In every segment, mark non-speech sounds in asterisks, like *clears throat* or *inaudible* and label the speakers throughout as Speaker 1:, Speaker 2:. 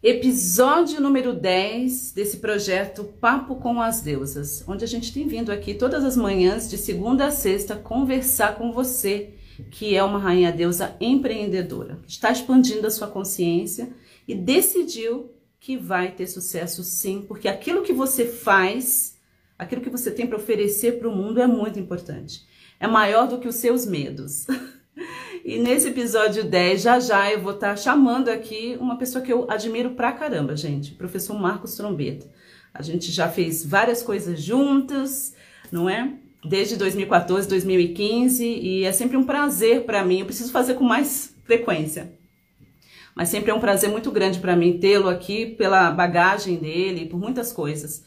Speaker 1: Episódio número 10 desse projeto Papo com as Deusas, onde a gente tem vindo aqui todas as manhãs, de segunda a sexta, conversar com você, que é uma rainha deusa empreendedora, está expandindo a sua consciência e decidiu que vai ter sucesso sim, porque aquilo que você faz, aquilo que você tem para oferecer para o mundo é muito importante. É maior do que os seus medos. *laughs* E nesse episódio 10, já já eu vou estar tá chamando aqui uma pessoa que eu admiro pra caramba, gente, o professor Marcos Trombeta. A gente já fez várias coisas juntas, não é? Desde 2014, 2015, e é sempre um prazer para mim. Eu preciso fazer com mais frequência. Mas sempre é um prazer muito grande para mim tê-lo aqui pela bagagem dele, por muitas coisas.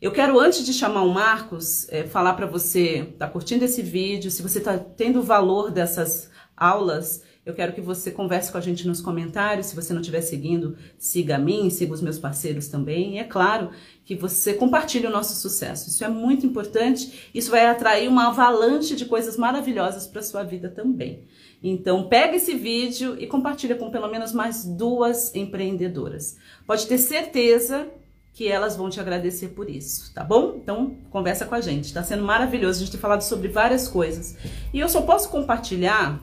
Speaker 1: Eu quero, antes de chamar o Marcos, é, falar para você, tá curtindo esse vídeo, se você tá tendo valor dessas aulas, eu quero que você converse com a gente nos comentários. Se você não estiver seguindo, siga a mim, siga os meus parceiros também. E é claro que você compartilhe o nosso sucesso. Isso é muito importante. Isso vai atrair uma avalanche de coisas maravilhosas para sua vida também. Então, pega esse vídeo e compartilha com pelo menos mais duas empreendedoras. Pode ter certeza que elas vão te agradecer por isso, tá bom? Então, conversa com a gente. Está sendo maravilhoso a gente ter falado sobre várias coisas. E eu só posso compartilhar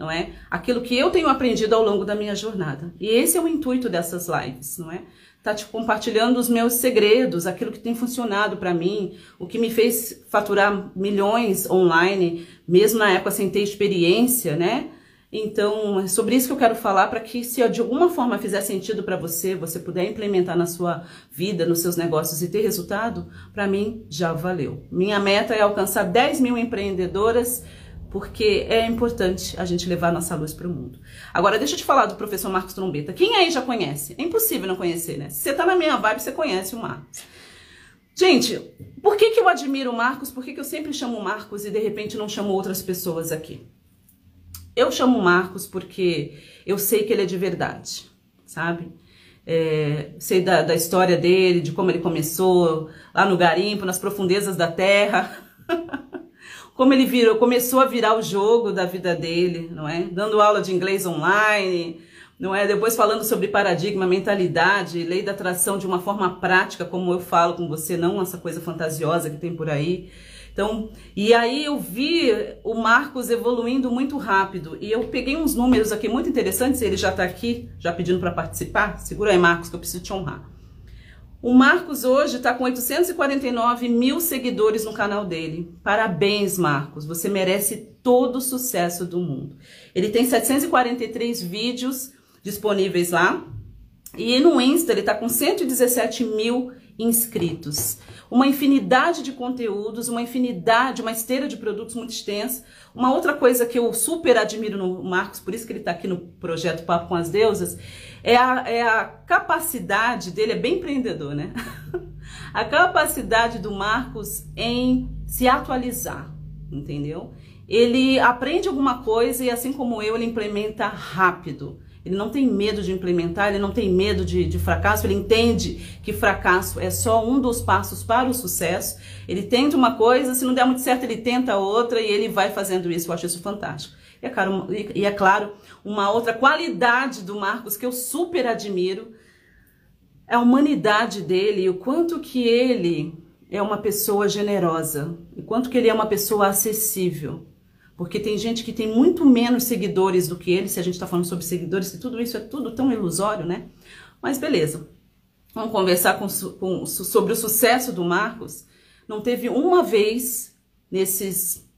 Speaker 1: não é? Aquilo que eu tenho aprendido ao longo da minha jornada. E esse é o intuito dessas lives, não é? Tá te compartilhando os meus segredos, aquilo que tem funcionado para mim, o que me fez faturar milhões online, mesmo na época sem ter experiência, né? Então, é sobre isso que eu quero falar para que se de alguma forma fizer sentido para você, você puder implementar na sua vida, nos seus negócios e ter resultado, para mim já valeu. Minha meta é alcançar 10 mil empreendedoras porque é importante a gente levar nossa luz para o mundo. Agora, deixa eu te falar do professor Marcos Trombeta. Quem aí já conhece? É impossível não conhecer, né? Se você tá na minha vibe, você conhece o Marcos. Gente, por que, que eu admiro o Marcos? Por que, que eu sempre chamo o Marcos e de repente não chamo outras pessoas aqui? Eu chamo o Marcos porque eu sei que ele é de verdade, sabe? É, sei da, da história dele, de como ele começou lá no garimpo, nas profundezas da terra. *laughs* como ele virou, começou a virar o jogo da vida dele, não é? Dando aula de inglês online, não é? Depois falando sobre paradigma, mentalidade, lei da atração de uma forma prática, como eu falo com você, não essa coisa fantasiosa que tem por aí. Então, e aí eu vi o Marcos evoluindo muito rápido e eu peguei uns números aqui muito interessantes, ele já está aqui, já pedindo para participar. Segura aí, Marcos, que eu preciso te honrar. O Marcos hoje está com 849 mil seguidores no canal dele. Parabéns, Marcos. Você merece todo o sucesso do mundo. Ele tem 743 vídeos disponíveis lá. E no Insta ele está com 117 mil inscritos. Uma infinidade de conteúdos, uma infinidade, uma esteira de produtos muito extensa. Uma outra coisa que eu super admiro no Marcos, por isso que ele está aqui no projeto Papo com as Deusas, é a, é a capacidade dele, é bem empreendedor, né? *laughs* a capacidade do Marcos em se atualizar, entendeu? Ele aprende alguma coisa e, assim como eu, ele implementa rápido. Ele não tem medo de implementar, ele não tem medo de, de, fracasso, ele entende que fracasso é só um dos passos para o sucesso. Ele tenta uma coisa, se não der muito certo, ele tenta outra e ele vai fazendo isso. Eu acho isso fantástico. E é, claro, e é claro, uma outra qualidade do Marcos que eu super admiro é a humanidade dele e o quanto que ele é uma pessoa generosa, o quanto que ele é uma pessoa acessível. Porque tem gente que tem muito menos seguidores do que ele, se a gente está falando sobre seguidores, que tudo isso é tudo tão ilusório, né? Mas beleza. Vamos conversar com, com, sobre o sucesso do Marcos. Não teve uma vez nesses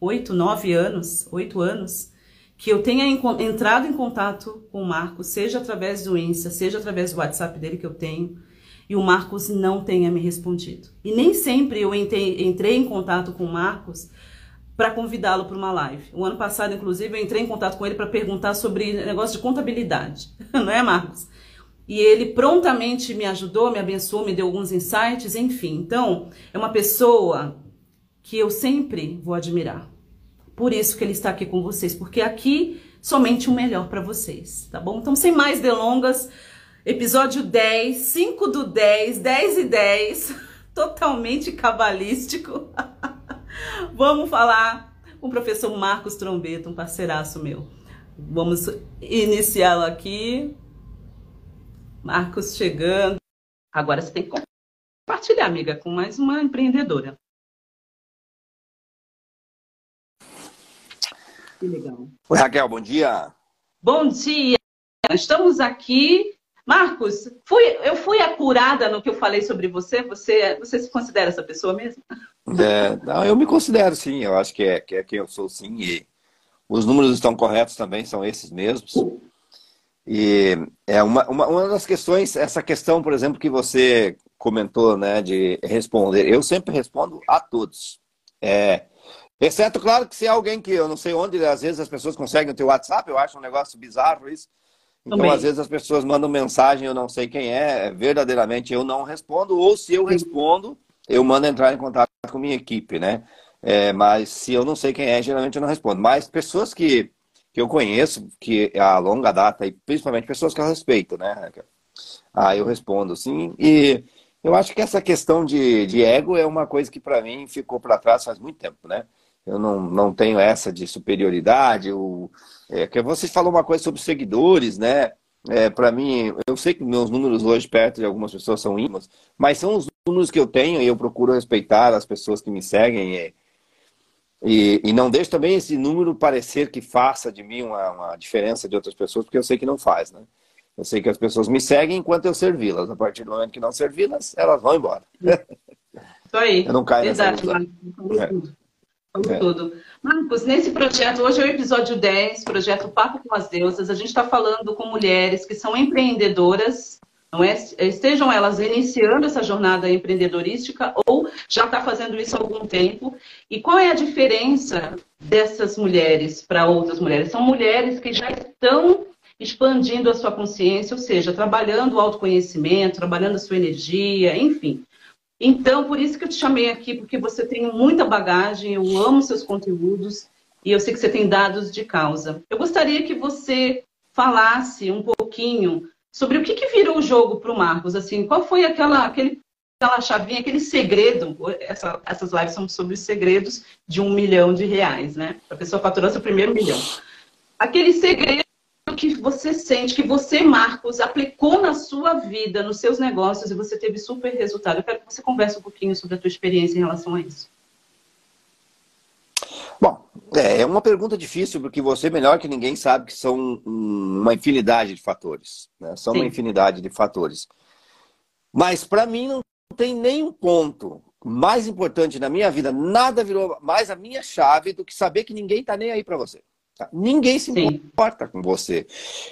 Speaker 1: oito, nove anos, oito anos, que eu tenha entrado em contato com o Marcos, seja através do Insta, seja através do WhatsApp dele que eu tenho, e o Marcos não tenha me respondido. E nem sempre eu entrei em contato com o Marcos para convidá-lo para uma live. O ano passado, inclusive, eu entrei em contato com ele para perguntar sobre negócio de contabilidade, *laughs* não é, Marcos? E ele prontamente me ajudou, me abençoou, me deu alguns insights, enfim. Então, é uma pessoa que eu sempre vou admirar. Por isso que ele está aqui com vocês, porque aqui somente o melhor para vocês, tá bom? Então, sem mais delongas, episódio 10, 5 do 10, 10 e 10, *laughs* totalmente cabalístico. *laughs* Vamos falar com o professor Marcos Trombeta, um parceiraço meu. Vamos iniciá-lo aqui. Marcos chegando. Agora você tem que compartilhar, amiga, com mais uma empreendedora.
Speaker 2: Que legal. Oi, Raquel, bom dia.
Speaker 1: Bom dia. Estamos aqui. Marcos, fui, eu fui acurada no que eu falei sobre você? Você, você se considera essa pessoa mesmo?
Speaker 2: É, não, eu me considero sim. Eu acho que é, que é quem eu sou sim. E os números estão corretos também, são esses mesmos. E é uma, uma, uma das questões, essa questão, por exemplo, que você comentou, né, de responder. Eu sempre respondo a todos. É, Exceto, claro, que se é alguém que eu não sei onde, às vezes as pessoas conseguem o teu WhatsApp, eu acho um negócio bizarro isso. Então, Também. às vezes as pessoas mandam mensagem, eu não sei quem é, verdadeiramente eu não respondo, ou se eu respondo, eu mando entrar em contato com minha equipe, né? É, mas se eu não sei quem é, geralmente eu não respondo. Mas pessoas que, que eu conheço, que é a longa data, e principalmente pessoas que eu respeito, né? Ah, eu respondo, sim. E eu acho que essa questão de, de ego é uma coisa que para mim ficou para trás faz muito tempo, né? Eu não, não tenho essa de superioridade. Eu, é, que você falou uma coisa sobre seguidores, né? É, para mim, eu sei que meus números hoje perto de algumas pessoas são íntimos, mas são os números que eu tenho e eu procuro respeitar as pessoas que me seguem. E, e, e não deixo também esse número parecer que faça de mim uma, uma, diferença de outras pessoas, porque eu sei que não faz, né? Eu sei que as pessoas me seguem enquanto eu servi-las. A partir do momento que não servi-las, elas vão embora.
Speaker 1: Isso aí. *laughs* Eu não caio Exato. nessa é. tudo. Marcos, nesse projeto, hoje é o episódio 10, projeto Papo com as Deusas. A gente está falando com mulheres que são empreendedoras, não é? Estejam elas iniciando essa jornada empreendedorística ou já está fazendo isso há algum tempo. E qual é a diferença dessas mulheres para outras mulheres? São mulheres que já estão expandindo a sua consciência, ou seja, trabalhando o autoconhecimento, trabalhando a sua energia, enfim. Então, por isso que eu te chamei aqui, porque você tem muita bagagem, eu amo seus conteúdos e eu sei que você tem dados de causa. Eu gostaria que você falasse um pouquinho sobre o que, que virou o jogo para o Marcos. Assim, qual foi aquela, aquele, aquela chavinha, aquele segredo? Essa, essas lives são sobre os segredos de um milhão de reais, né? A pessoa faturou seu primeiro milhão. Aquele segredo que você sente, que você, Marcos, aplicou na sua vida, nos seus negócios e você teve super resultado. Eu quero que você converse um pouquinho sobre a tua experiência em relação a isso.
Speaker 2: Bom, é, é uma pergunta difícil, porque você, melhor que ninguém, sabe que são uma infinidade de fatores. Né? São Sim. uma infinidade de fatores. Mas, para mim, não tem nenhum ponto mais importante na minha vida, nada virou mais a minha chave do que saber que ninguém está nem aí para você. Ninguém se Sim. importa com você.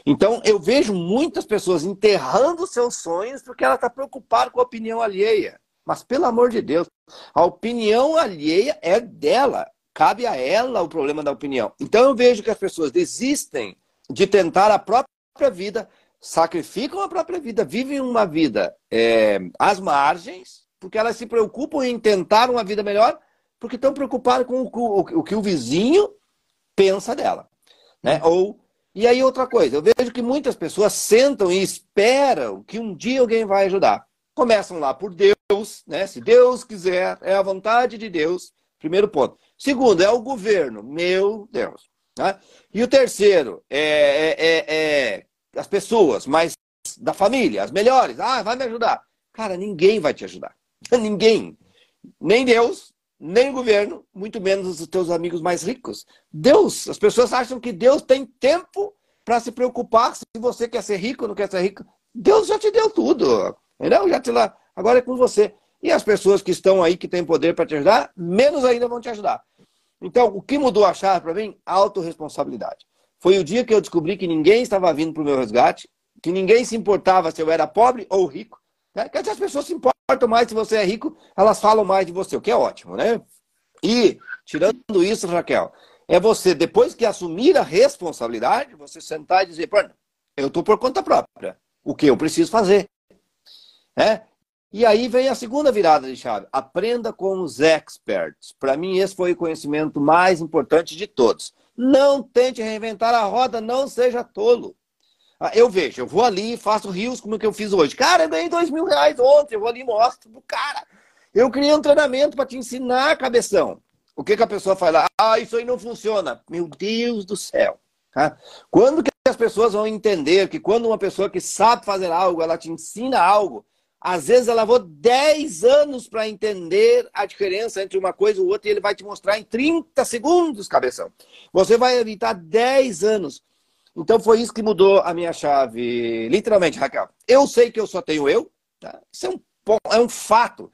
Speaker 2: Então, eu vejo muitas pessoas enterrando seus sonhos porque ela está preocupada com a opinião alheia. Mas, pelo amor de Deus, a opinião alheia é dela. Cabe a ela o problema da opinião. Então, eu vejo que as pessoas desistem de tentar a própria vida, sacrificam a própria vida, vivem uma vida é, às margens, porque elas se preocupam em tentar uma vida melhor, porque estão preocupadas com o, o, o que o vizinho pensa dela. Né? Ou, e aí outra coisa, eu vejo que muitas pessoas sentam e esperam que um dia alguém vai ajudar. Começam lá por Deus, né? Se Deus quiser, é a vontade de Deus. Primeiro ponto. Segundo, é o governo. Meu Deus. Né? E o terceiro é, é, é, é as pessoas, mas da família, as melhores. Ah, vai me ajudar. Cara, ninguém vai te ajudar. *laughs* ninguém. Nem Deus, nem o governo, muito menos os teus amigos mais ricos. Deus, as pessoas acham que Deus tem tempo para se preocupar se você quer ser rico ou não quer ser rico. Deus já te deu tudo, entendeu? Já te lá, agora é com você. E as pessoas que estão aí, que têm poder para te ajudar, menos ainda vão te ajudar. Então, o que mudou a chave para mim? Autoresponsabilidade. Foi o dia que eu descobri que ninguém estava vindo para o meu resgate, que ninguém se importava se eu era pobre ou rico. Né? Que as pessoas se importam mais se você é rico, elas falam mais de você, o que é ótimo, né? E, tirando isso, Raquel, é você, depois que assumir a responsabilidade, você sentar e dizer, eu estou por conta própria. O que eu preciso fazer? É? E aí vem a segunda virada de chave. Aprenda com os experts. Para mim, esse foi o conhecimento mais importante de todos. Não tente reinventar a roda, não seja tolo. Ah, eu vejo, eu vou ali e faço rios como que eu fiz hoje. Cara, eu ganhei dois mil reais ontem, eu vou ali e mostro pro cara. Eu criei um treinamento para te ensinar, cabeção. O que, que a pessoa fala? Ah, isso aí não funciona. Meu Deus do céu. Tá? Quando que as pessoas vão entender que quando uma pessoa que sabe fazer algo, ela te ensina algo, às vezes ela levou 10 anos para entender a diferença entre uma coisa e outra e ele vai te mostrar em 30 segundos, cabeção. Você vai evitar 10 anos. Então foi isso que mudou a minha chave, literalmente, Raquel. Eu sei que eu só tenho eu, tá? isso é um, é um fato.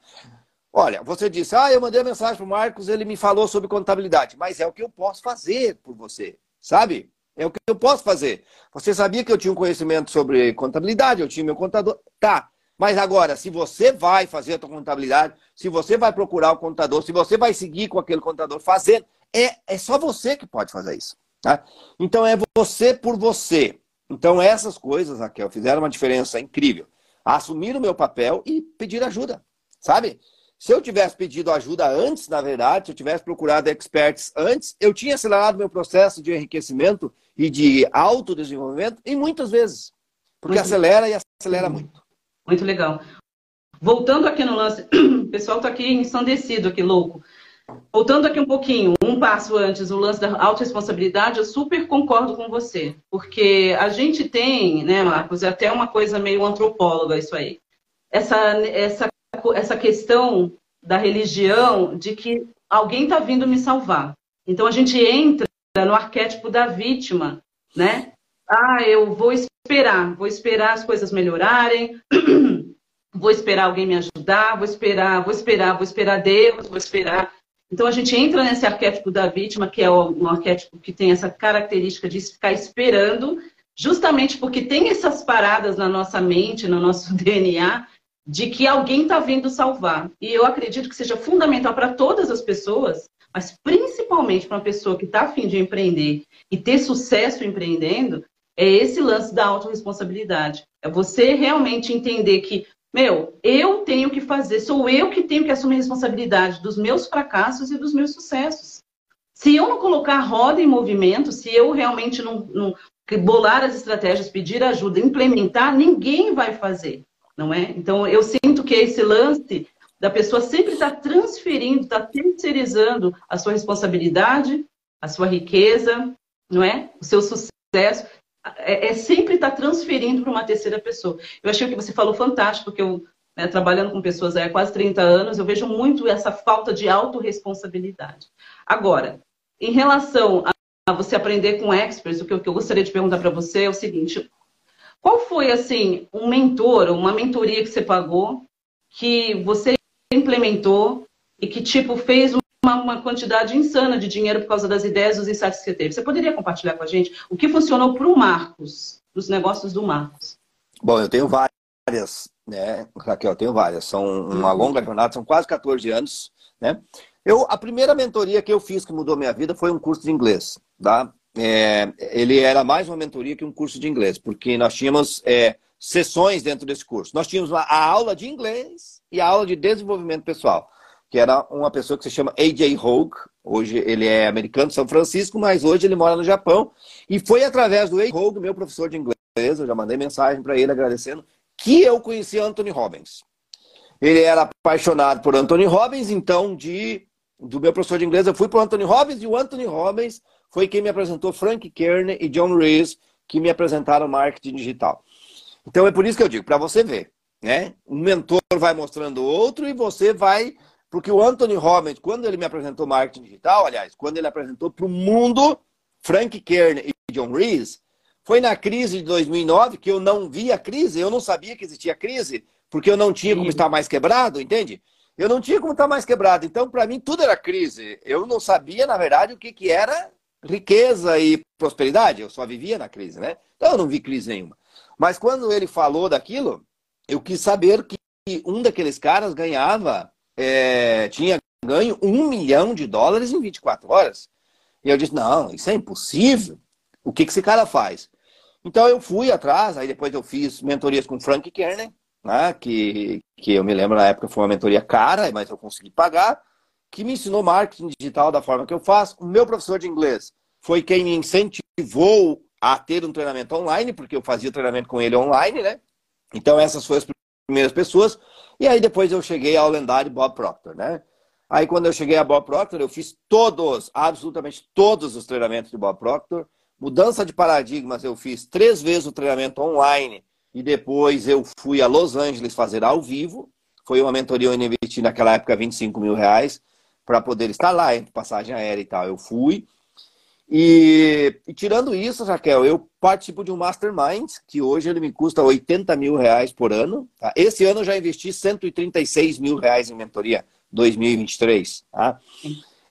Speaker 2: Olha, você disse, ah, eu mandei uma mensagem para o Marcos, ele me falou sobre contabilidade, mas é o que eu posso fazer por você, sabe? É o que eu posso fazer. Você sabia que eu tinha um conhecimento sobre contabilidade, eu tinha meu contador. Tá, mas agora, se você vai fazer a tua contabilidade, se você vai procurar o contador, se você vai seguir com aquele contador fazendo, é, é só você que pode fazer isso. Tá? Então é você por você. Então essas coisas, Raquel, fizeram uma diferença incrível. Assumir o meu papel e pedir ajuda, sabe? Se eu tivesse pedido ajuda antes, na verdade, se eu tivesse procurado experts antes, eu tinha acelerado meu processo de enriquecimento e de autodesenvolvimento e muitas vezes. Porque muito acelera e acelera muito.
Speaker 1: Muito legal. Voltando aqui no lance, *clears throat* o pessoal está aqui ensandecido, aqui, louco. Voltando aqui um pouquinho, um passo antes, o lance da autorresponsabilidade, eu super concordo com você. Porque a gente tem, né, Marcos, é até uma coisa meio antropóloga isso aí. Essa, essa, essa questão da religião de que alguém está vindo me salvar. Então a gente entra no arquétipo da vítima, né? Ah, eu vou esperar, vou esperar as coisas melhorarem, *clears throat* vou esperar alguém me ajudar, vou esperar, vou esperar, vou esperar Deus, vou esperar. Então a gente entra nesse arquétipo da vítima, que é um arquétipo que tem essa característica de ficar esperando, justamente porque tem essas paradas na nossa mente, no nosso *laughs* DNA, de que alguém está vindo salvar. E eu acredito que seja fundamental para todas as pessoas, mas principalmente para uma pessoa que está afim de empreender e ter sucesso empreendendo, é esse lance da autorresponsabilidade. É você realmente entender que, meu, eu tenho que fazer, sou eu que tenho que assumir responsabilidade dos meus fracassos e dos meus sucessos. Se eu não colocar a roda em movimento, se eu realmente não, não bolar as estratégias, pedir ajuda, implementar, ninguém vai fazer, não é? Então, eu sinto que esse lance da pessoa sempre estar tá transferindo, está terceirizando a sua responsabilidade, a sua riqueza, não é? O seu sucesso é, é sempre estar tá transferindo para uma terceira pessoa. Eu achei o que você falou fantástico, porque eu, né, trabalhando com pessoas há quase 30 anos, eu vejo muito essa falta de autorresponsabilidade. Agora, em relação a você aprender com experts, o que eu, que eu gostaria de perguntar para você é o seguinte: qual foi, assim, um mentor, uma mentoria que você pagou, que você implementou e que, tipo, fez uma, uma, quantidade insana de dinheiro por causa das ideias, dos insights que você teve. Você poderia compartilhar com a gente o que funcionou para o Marcos, os negócios do Marcos?
Speaker 2: Bom, eu tenho várias, né, Raquel, eu tenho várias. São uma uhum. longa jornada, são quase 14 anos, né? Eu, a primeira mentoria que eu fiz que mudou minha vida foi um curso de inglês, tá? É, ele era mais uma mentoria que um curso de inglês, porque nós tínhamos é, sessões dentro desse curso. Nós tínhamos a aula de inglês e a aula de desenvolvimento pessoal que era uma pessoa que se chama AJ Hogue. Hoje ele é americano de São Francisco, mas hoje ele mora no Japão. E foi através do AJ Hogue, meu professor de inglês, eu já mandei mensagem para ele agradecendo, que eu conheci Anthony Robbins. Ele era apaixonado por Anthony Robbins, então de do meu professor de inglês eu fui para Anthony Robbins e o Anthony Robbins foi quem me apresentou Frank Kern e John Rees, que me apresentaram marketing digital. Então é por isso que eu digo, para você ver, né? Um mentor vai mostrando outro e você vai porque o Anthony Robbins, quando ele me apresentou marketing digital, aliás, quando ele apresentou para o mundo, Frank Kern e John Rees, foi na crise de 2009 que eu não vi a crise, eu não sabia que existia crise, porque eu não tinha como estar mais quebrado, entende? Eu não tinha como estar mais quebrado. Então, para mim, tudo era crise. Eu não sabia, na verdade, o que, que era riqueza e prosperidade. Eu só vivia na crise, né? Então, eu não vi crise nenhuma. Mas quando ele falou daquilo, eu quis saber que um daqueles caras ganhava é, tinha ganho um milhão de dólares em 24 horas. E eu disse, não, isso é impossível. O que, que esse cara faz? Então eu fui atrás, aí depois eu fiz mentorias com Frank Kerner, né, que, que eu me lembro na época foi uma mentoria cara, mas eu consegui pagar, que me ensinou marketing digital da forma que eu faço. O meu professor de inglês foi quem me incentivou a ter um treinamento online, porque eu fazia treinamento com ele online, né? Então essas foram as primeiras pessoas. E aí depois eu cheguei ao lendário Bob Proctor, né? Aí quando eu cheguei a Bob Proctor, eu fiz todos, absolutamente todos os treinamentos de Bob Proctor. mudança de paradigmas, eu fiz três vezes o treinamento online e depois eu fui a Los Angeles fazer ao vivo. Foi uma mentoria eu investi naquela época 25 mil reais para poder estar lá, entre passagem aérea e tal. Eu fui. E, e, tirando isso, Raquel, eu participo de um Mastermind, que hoje ele me custa 80 mil reais por ano. Tá? Esse ano eu já investi 136 mil reais em mentoria 2023. Tá?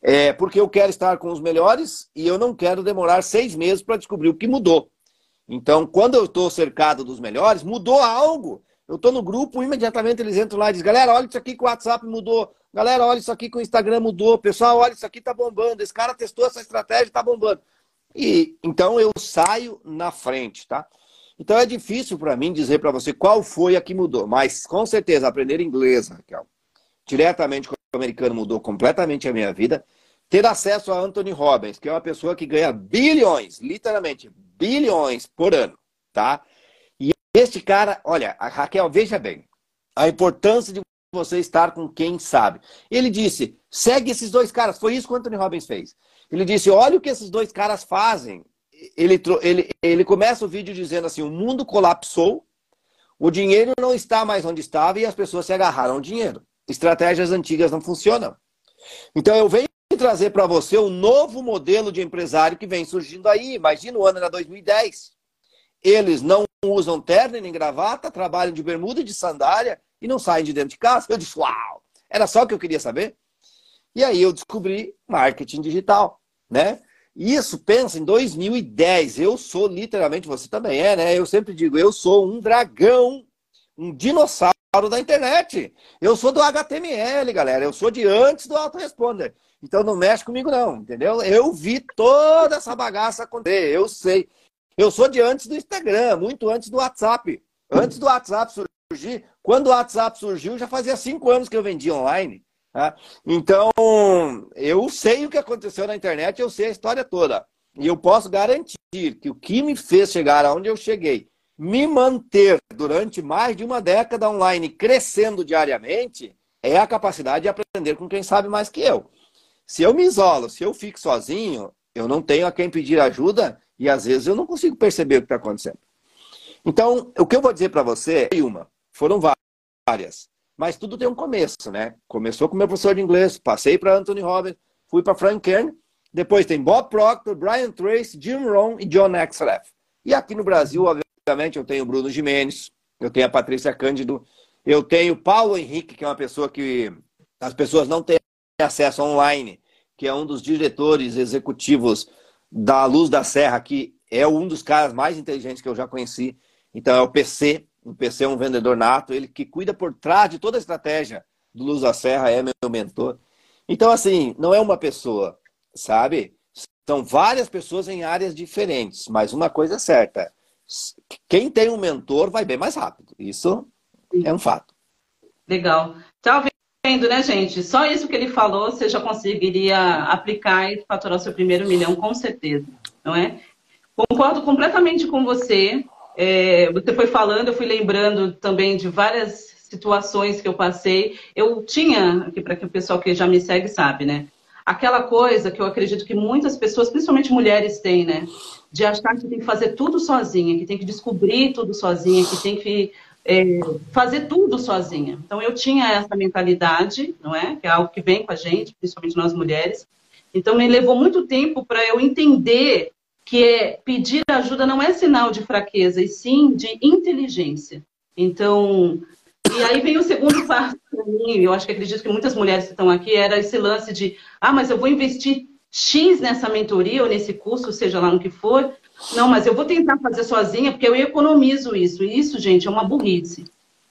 Speaker 2: É, porque eu quero estar com os melhores e eu não quero demorar seis meses para descobrir o que mudou. Então, quando eu estou cercado dos melhores, mudou algo. Eu estou no grupo, imediatamente eles entram lá e dizem, galera, olha isso aqui que o WhatsApp mudou. Galera, olha isso aqui que o Instagram mudou. Pessoal, olha isso aqui tá bombando. Esse cara testou essa estratégia, tá bombando. E então eu saio na frente, tá? Então é difícil para mim dizer para você qual foi a que mudou, mas com certeza aprender inglês, Raquel, diretamente com o americano mudou completamente a minha vida. Ter acesso a Anthony Robbins, que é uma pessoa que ganha bilhões, literalmente bilhões por ano, tá? E este cara, olha, Raquel, veja bem, a importância de você estar com quem sabe. Ele disse: segue esses dois caras. Foi isso que o Anthony Robbins fez. Ele disse: olha o que esses dois caras fazem. Ele, ele, ele começa o vídeo dizendo assim: o mundo colapsou, o dinheiro não está mais onde estava e as pessoas se agarraram ao dinheiro. Estratégias antigas não funcionam. Então eu venho trazer para você o um novo modelo de empresário que vem surgindo aí. Imagina o ano era 2010. Eles não usam terno nem gravata, trabalham de bermuda e de sandália e não saem de dentro de casa. Eu disse, uau! Era só o que eu queria saber. E aí eu descobri marketing digital, né? Isso, pensa, em 2010, eu sou literalmente, você também é, né? Eu sempre digo, eu sou um dragão, um dinossauro da internet. Eu sou do HTML, galera. Eu sou de antes do autoresponder. Então não mexe comigo, não, entendeu? Eu vi toda essa bagaça acontecer, eu sei. Eu sou de antes do Instagram, muito antes do WhatsApp. Antes do WhatsApp surgir, quando o WhatsApp surgiu, já fazia cinco anos que eu vendia online. Tá? Então, eu sei o que aconteceu na internet, eu sei a história toda. E eu posso garantir que o que me fez chegar aonde eu cheguei me manter durante mais de uma década online, crescendo diariamente, é a capacidade de aprender com quem sabe mais que eu. Se eu me isolo, se eu fico sozinho, eu não tenho a quem pedir ajuda e às vezes eu não consigo perceber o que está acontecendo. Então, o que eu vou dizer para você é uma, foram várias, mas tudo tem um começo, né? Começou com meu professor de inglês, passei para Anthony Robbins, fui para Frank Kern, depois tem Bob Proctor, Brian Tracy, Jim Rohn e John Axelrod. E aqui no Brasil, Obviamente, eu tenho o Bruno Jimenez, eu tenho a Patrícia Cândido, eu tenho Paulo Henrique, que é uma pessoa que as pessoas não têm acesso online, que é um dos diretores executivos da Luz da Serra, que é um dos caras mais inteligentes que eu já conheci. Então, é o PC. O PC é um vendedor nato, ele que cuida por trás de toda a estratégia do Luz da Serra, é meu mentor. Então, assim, não é uma pessoa, sabe? São várias pessoas em áreas diferentes, mas uma coisa é certa: quem tem um mentor vai bem mais rápido. Isso é um fato.
Speaker 1: Legal. Tá vendo, né, gente? Só isso que ele falou, você já conseguiria aplicar e faturar seu primeiro milhão, com certeza, não é? Concordo completamente com você. É, você foi falando, eu fui lembrando também de várias situações que eu passei. Eu tinha, aqui para que o pessoal que já me segue sabe, né? Aquela coisa que eu acredito que muitas pessoas, principalmente mulheres, têm, né? de achar que tem que fazer tudo sozinha, que tem que descobrir tudo sozinha, que tem que é, fazer tudo sozinha. Então eu tinha essa mentalidade, não é? Que é algo que vem com a gente, principalmente nós mulheres. Então me levou muito tempo para eu entender que é, pedir ajuda não é sinal de fraqueza, e sim de inteligência. Então, e aí vem o segundo *laughs* passo para mim, eu acho que acredito que muitas mulheres que estão aqui, era esse lance de, ah, mas eu vou investir X nessa mentoria ou nesse curso, seja lá no que for. Não, mas eu vou tentar fazer sozinha porque eu economizo isso. E isso, gente, é uma burrice.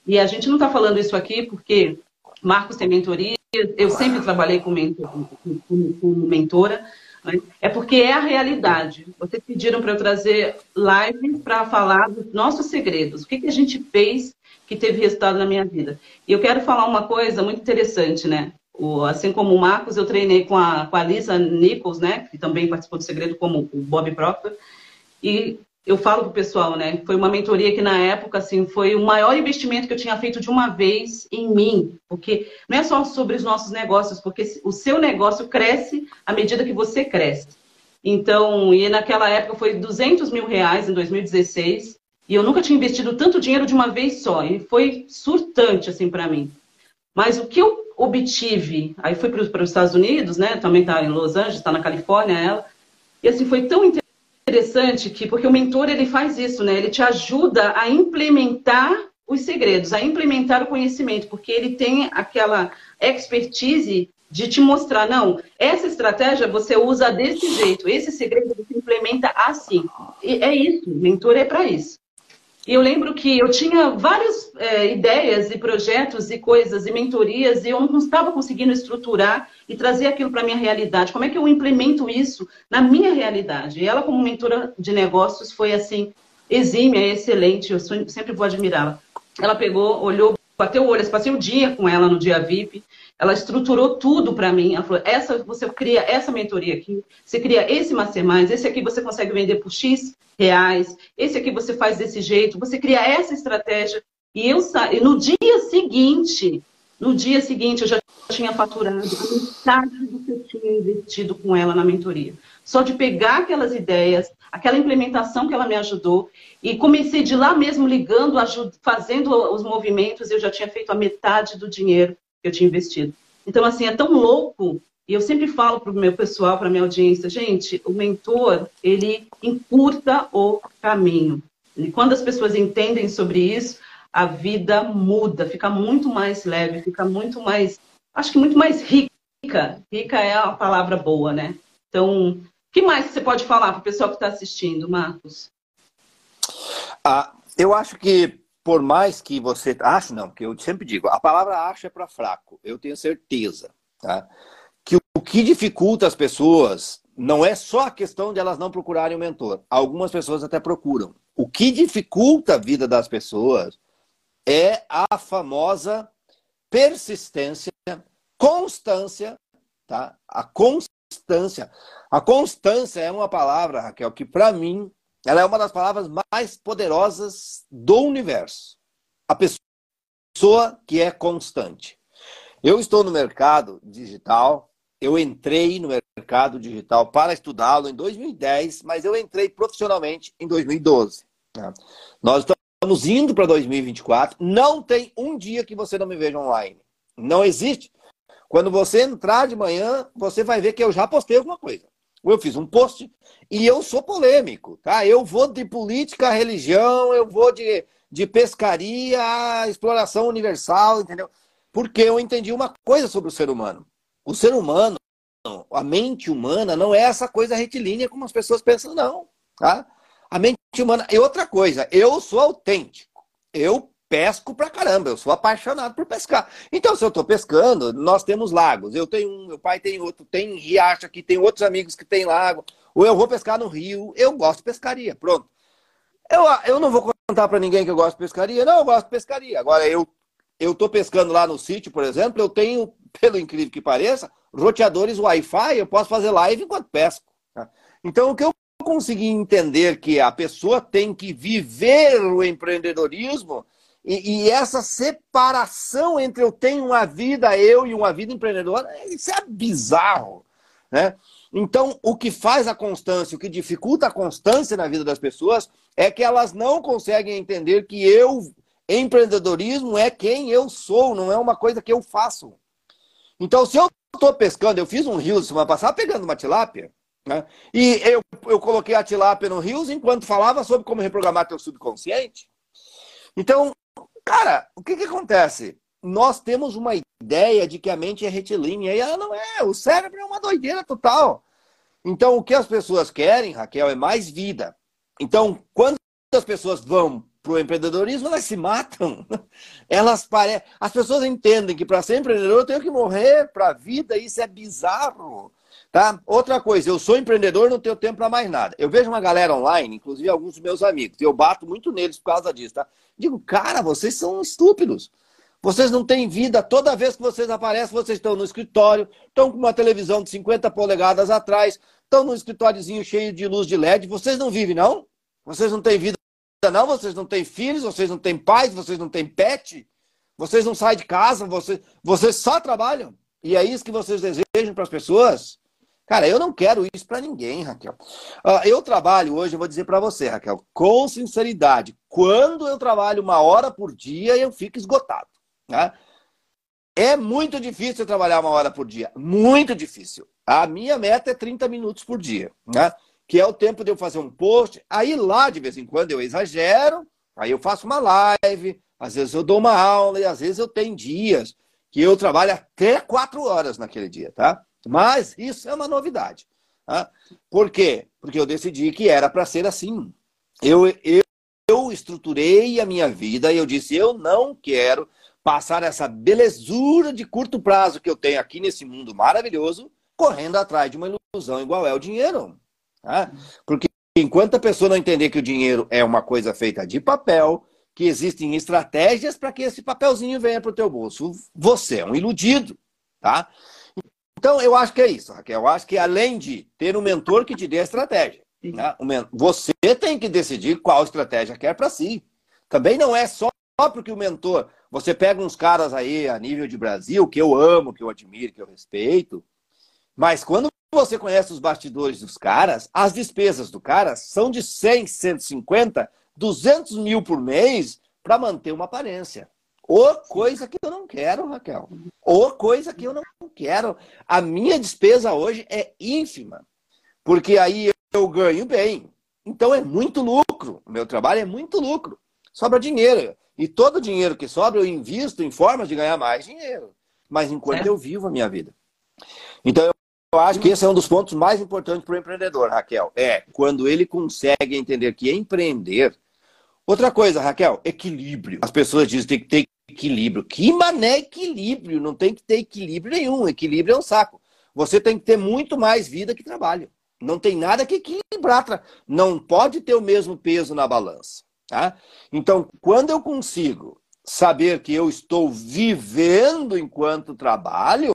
Speaker 1: E a gente não está falando isso aqui porque Marcos tem mentoria, eu sempre trabalhei com, mentor, mentora. Né? É porque é a realidade. Vocês pediram para eu trazer live para falar dos nossos segredos. O que, que a gente fez que teve resultado na minha vida. E eu quero falar uma coisa muito interessante, né? O, assim como o Marcos, eu treinei com a, com a Lisa Nichols, né, que também participou do Segredo, como o Bob Proctor. E eu falo para o pessoal, né, foi uma mentoria que na época, assim, foi o maior investimento que eu tinha feito de uma vez em mim. Porque não é só sobre os nossos negócios, porque o seu negócio cresce à medida que você cresce. Então, e naquela época foi 200 mil reais em 2016. E eu nunca tinha investido tanto dinheiro de uma vez só. E foi surtante, assim, para mim. Mas o que eu obtive, aí fui para os Estados Unidos, né? Também está em Los Angeles, está na Califórnia, ela. E assim, foi tão interessante que, porque o mentor, ele faz isso, né? Ele te ajuda a implementar os segredos, a implementar o conhecimento, porque ele tem aquela expertise de te mostrar, não, essa estratégia você usa desse jeito, esse segredo você implementa assim. E é isso, mentor é para isso. E eu lembro que eu tinha várias é, ideias e projetos e coisas e mentorias e eu não estava conseguindo estruturar e trazer aquilo para a minha realidade. Como é que eu implemento isso na minha realidade? E ela, como mentora de negócios, foi assim, exímia, excelente, eu sempre vou admirá-la. Ela pegou, olhou, bateu o olho, passei o dia com ela no dia VIP, ela estruturou tudo para mim. Ela falou: essa, você cria essa mentoria aqui, você cria esse mastermind, esse aqui você consegue vender por X reais, esse aqui você faz desse jeito, você cria essa estratégia. E eu no dia seguinte, no dia seguinte, eu já tinha faturado a metade do que eu tinha investido com ela na mentoria. Só de pegar aquelas ideias, aquela implementação que ela me ajudou, e comecei de lá mesmo ligando, fazendo os movimentos, eu já tinha feito a metade do dinheiro que eu tinha investido. Então, assim, é tão louco. E eu sempre falo para o meu pessoal, para minha audiência, gente, o mentor, ele encurta o caminho. E quando as pessoas entendem sobre isso, a vida muda, fica muito mais leve, fica muito mais, acho que muito mais rica. Rica é a palavra boa, né? Então, que mais você pode falar para o pessoal que está assistindo, Marcos?
Speaker 2: Ah, eu acho que por mais que você. Acho não, porque eu sempre digo, a palavra acho é para fraco, eu tenho certeza. Tá? Que o que dificulta as pessoas não é só a questão de elas não procurarem um mentor. Algumas pessoas até procuram. O que dificulta a vida das pessoas é a famosa persistência, constância, tá? A constância. A constância é uma palavra, Raquel, que para mim ela é uma das palavras mais poderosas do universo. A pessoa que é constante. Eu estou no mercado digital, eu entrei no mercado digital para estudá-lo em 2010, mas eu entrei profissionalmente em 2012. Né? Nós estamos indo para 2024, não tem um dia que você não me veja online. Não existe. Quando você entrar de manhã, você vai ver que eu já postei alguma coisa. Eu fiz um post e eu sou polêmico, tá? Eu vou de política, religião, eu vou de, de pescaria, exploração universal, entendeu? Porque eu entendi uma coisa sobre o ser humano. O ser humano, a mente humana, não é essa coisa retilínea como as pessoas pensam, não. Tá? A mente humana. E outra coisa, eu sou autêntico. Eu pesco pra caramba, eu sou apaixonado por pescar. Então, se eu estou pescando, nós temos lagos. Eu tenho um, meu pai tem outro, tem riacho aqui, tem outros amigos que tem lago. Ou eu vou pescar no rio, eu gosto de pescaria, pronto. Eu, eu não vou contar para ninguém que eu gosto de pescaria, não, eu gosto de pescaria. Agora, eu eu estou pescando lá no sítio, por exemplo, eu tenho, pelo incrível que pareça, roteadores Wi-Fi, eu posso fazer live enquanto pesco. Tá? Então, o que eu consegui entender que a pessoa tem que viver o empreendedorismo e, e, essa separação entre eu tenho uma vida eu e uma vida empreendedora, isso é bizarro. Né? Então, o que faz a constância, o que dificulta a constância na vida das pessoas é que elas não conseguem entender que eu, empreendedorismo, é quem eu sou, não é uma coisa que eu faço. Então, se eu estou pescando, eu fiz um rio semana passada pegando uma tilápia, né? e eu, eu coloquei a tilápia no rio enquanto falava sobre como reprogramar teu subconsciente. Então, Cara, o que, que acontece? Nós temos uma ideia de que a mente é retilínea e ela não é. O cérebro é uma doideira total. Então, o que as pessoas querem, Raquel, é mais vida. Então, quando as pessoas vão para o empreendedorismo, elas se matam. *laughs* Elas pare... As pessoas entendem que para ser empreendedor eu tenho que morrer para a vida, isso é bizarro. Tá? Outra coisa, eu sou empreendedor, não tenho tempo para mais nada. Eu vejo uma galera online, inclusive alguns dos meus amigos, eu bato muito neles por causa disso, tá? Digo, cara, vocês são estúpidos. Vocês não têm vida. Toda vez que vocês aparecem, vocês estão no escritório, estão com uma televisão de 50 polegadas atrás, estão num escritóriozinho cheio de luz de LED. Vocês não vivem, não? Vocês não têm vida, não? Vocês não têm filhos, vocês não têm pais, vocês não têm pet, vocês não saem de casa, vocês, vocês só trabalham. E é isso que vocês desejam para as pessoas? Cara, eu não quero isso para ninguém, Raquel. Uh, eu trabalho hoje, eu vou dizer para você, Raquel, com sinceridade, quando eu trabalho uma hora por dia, eu fico esgotado. Né? É muito difícil trabalhar uma hora por dia. Muito difícil. A minha meta é 30 minutos por dia, né? Que é o tempo de eu fazer um post. Aí lá, de vez em quando, eu exagero, aí eu faço uma live, às vezes eu dou uma aula, e às vezes eu tenho dias que eu trabalho até quatro horas naquele dia, tá? Mas isso é uma novidade. Tá? Por quê? Porque eu decidi que era para ser assim. Eu, eu, eu estruturei a minha vida e eu disse: eu não quero passar essa belezura de curto prazo que eu tenho aqui nesse mundo maravilhoso, correndo atrás de uma ilusão igual é o dinheiro. Tá? Porque enquanto a pessoa não entender que o dinheiro é uma coisa feita de papel, que existem estratégias para que esse papelzinho venha para o teu bolso, você é um iludido, tá? Então, eu acho que é isso, Raquel. Eu acho que além de ter um mentor que te dê a estratégia, né? você tem que decidir qual estratégia quer para si. Também não é só porque o mentor. Você pega uns caras aí a nível de Brasil, que eu amo, que eu admiro, que eu respeito, mas quando você conhece os bastidores dos caras, as despesas do cara são de 100, 150, 200 mil por mês para manter uma aparência. Ou coisa que eu não quero, Raquel. Ou coisa que eu não quero. A minha despesa hoje é ínfima. Porque aí eu ganho bem. Então é muito lucro. O meu trabalho é muito lucro. Sobra dinheiro. E todo o dinheiro que sobra eu invisto em formas de ganhar mais dinheiro. Mas enquanto é. eu vivo a minha vida. Então eu acho que esse é um dos pontos mais importantes para o empreendedor, Raquel. É quando ele consegue entender que empreender. Outra coisa, Raquel, equilíbrio. As pessoas dizem que tem que ter Equilíbrio. Que mané equilíbrio? Não tem que ter equilíbrio nenhum. Equilíbrio é um saco. Você tem que ter muito mais vida que trabalho. Não tem nada que equilibrar. Não pode ter o mesmo peso na balança. Tá? Então, quando eu consigo saber que eu estou vivendo enquanto trabalho,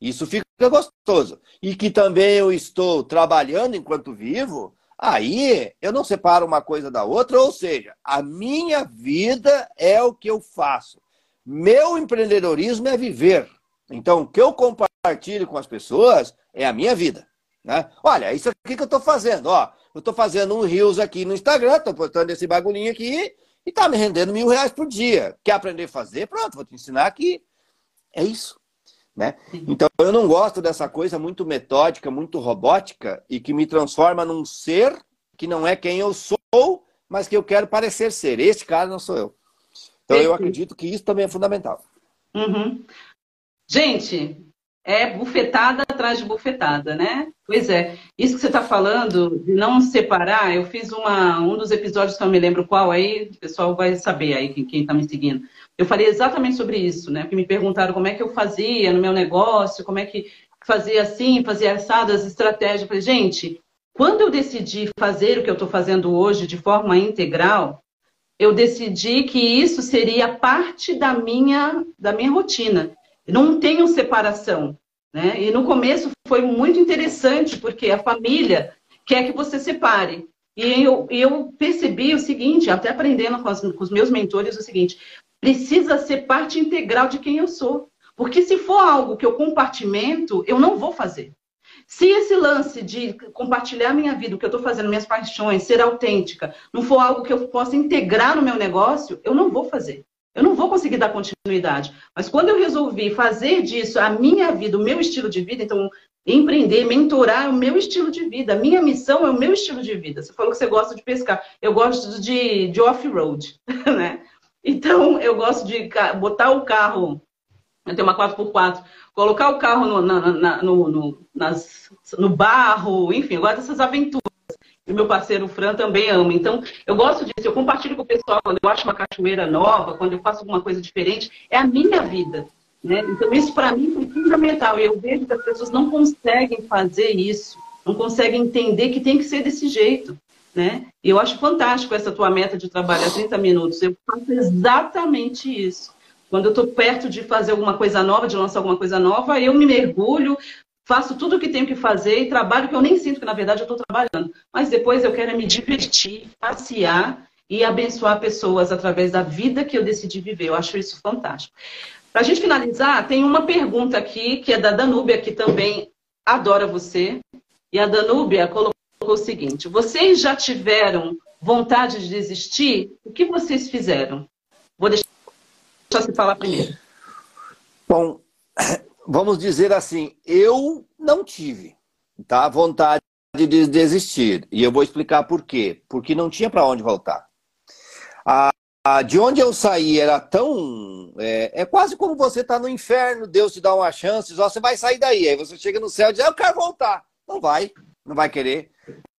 Speaker 2: isso fica gostoso. E que também eu estou trabalhando enquanto vivo, Aí eu não separo uma coisa da outra, ou seja, a minha vida é o que eu faço. Meu empreendedorismo é viver. Então, o que eu compartilho com as pessoas é a minha vida. Né? Olha, isso aqui que eu estou fazendo. Ó, eu estou fazendo um Rios aqui no Instagram, estou postando esse bagulhinho aqui e está me rendendo mil reais por dia. Quer aprender a fazer? Pronto, vou te ensinar aqui. É isso. Né? Então eu não gosto dessa coisa muito metódica, muito robótica e que me transforma num ser que não é quem eu sou, mas que eu quero parecer ser. Esse cara não sou eu. Então eu acredito que isso também é fundamental.
Speaker 1: Uhum. Gente, é bufetada atrás de bufetada, né? Pois é. Isso que você está falando, de não separar, eu fiz uma, um dos episódios que eu me lembro qual aí, o pessoal vai saber aí, quem está me seguindo. Eu falei exatamente sobre isso, né? Porque me perguntaram como é que eu fazia no meu negócio, como é que fazia assim, fazia assado, as estratégias. Eu falei, gente, quando eu decidi fazer o que eu estou fazendo hoje de forma integral, eu decidi que isso seria parte da minha, da minha rotina. Não tenho separação. Né? E no começo foi muito interessante, porque a família quer que você separe. E eu, eu percebi o seguinte, até aprendendo com, as, com os meus mentores, o seguinte: precisa ser parte integral de quem eu sou. Porque se for algo que eu compartimento, eu não vou fazer. Se esse lance de compartilhar minha vida, o que eu estou fazendo, minhas paixões, ser autêntica, não for algo que eu possa integrar no meu negócio, eu não vou fazer. Eu não vou conseguir dar continuidade. Mas quando eu resolvi fazer disso a minha vida, o meu estilo de vida, então empreender, mentorar é o meu estilo de vida. A minha missão é o meu estilo de vida. Você falou que você gosta de pescar. Eu gosto de, de off-road, *laughs* né? Então, eu gosto de botar o carro, eu tenho uma 4x4, colocar o carro no, na, na, no, no, nas, no barro, enfim, eu gosto dessas aventuras. E meu parceiro Fran também ama. Então, eu gosto disso. Eu compartilho com o pessoal quando eu acho uma cachoeira nova, quando eu faço alguma coisa diferente. É a minha vida. Né? Então, isso para mim foi fundamental. E eu vejo que as pessoas não conseguem fazer isso, não conseguem entender que tem que ser desse jeito né? E eu acho fantástico essa tua meta de trabalhar 30 minutos. Eu faço exatamente isso. Quando eu estou perto de fazer alguma coisa nova, de lançar alguma coisa nova, eu me mergulho, faço tudo o que tenho que fazer e trabalho que eu nem sinto que, na verdade, eu estou trabalhando. Mas depois eu quero é me divertir, passear e abençoar pessoas através da vida que eu decidi viver. Eu acho isso fantástico. Para a gente finalizar, tem uma pergunta aqui, que é da Danúbia, que também adora você. E a Danúbia colocou o seguinte: vocês já tiveram vontade de desistir? O que vocês fizeram? Vou deixar você falar primeiro.
Speaker 2: Bom, vamos dizer assim, eu não tive tá, vontade de desistir. E eu vou explicar por quê. Porque não tinha para onde voltar. A, a, de onde eu saí era tão. É, é quase como você está no inferno, Deus te dá uma chance, você vai sair daí. Aí você chega no céu e diz, eu quero voltar. Não vai, não vai querer.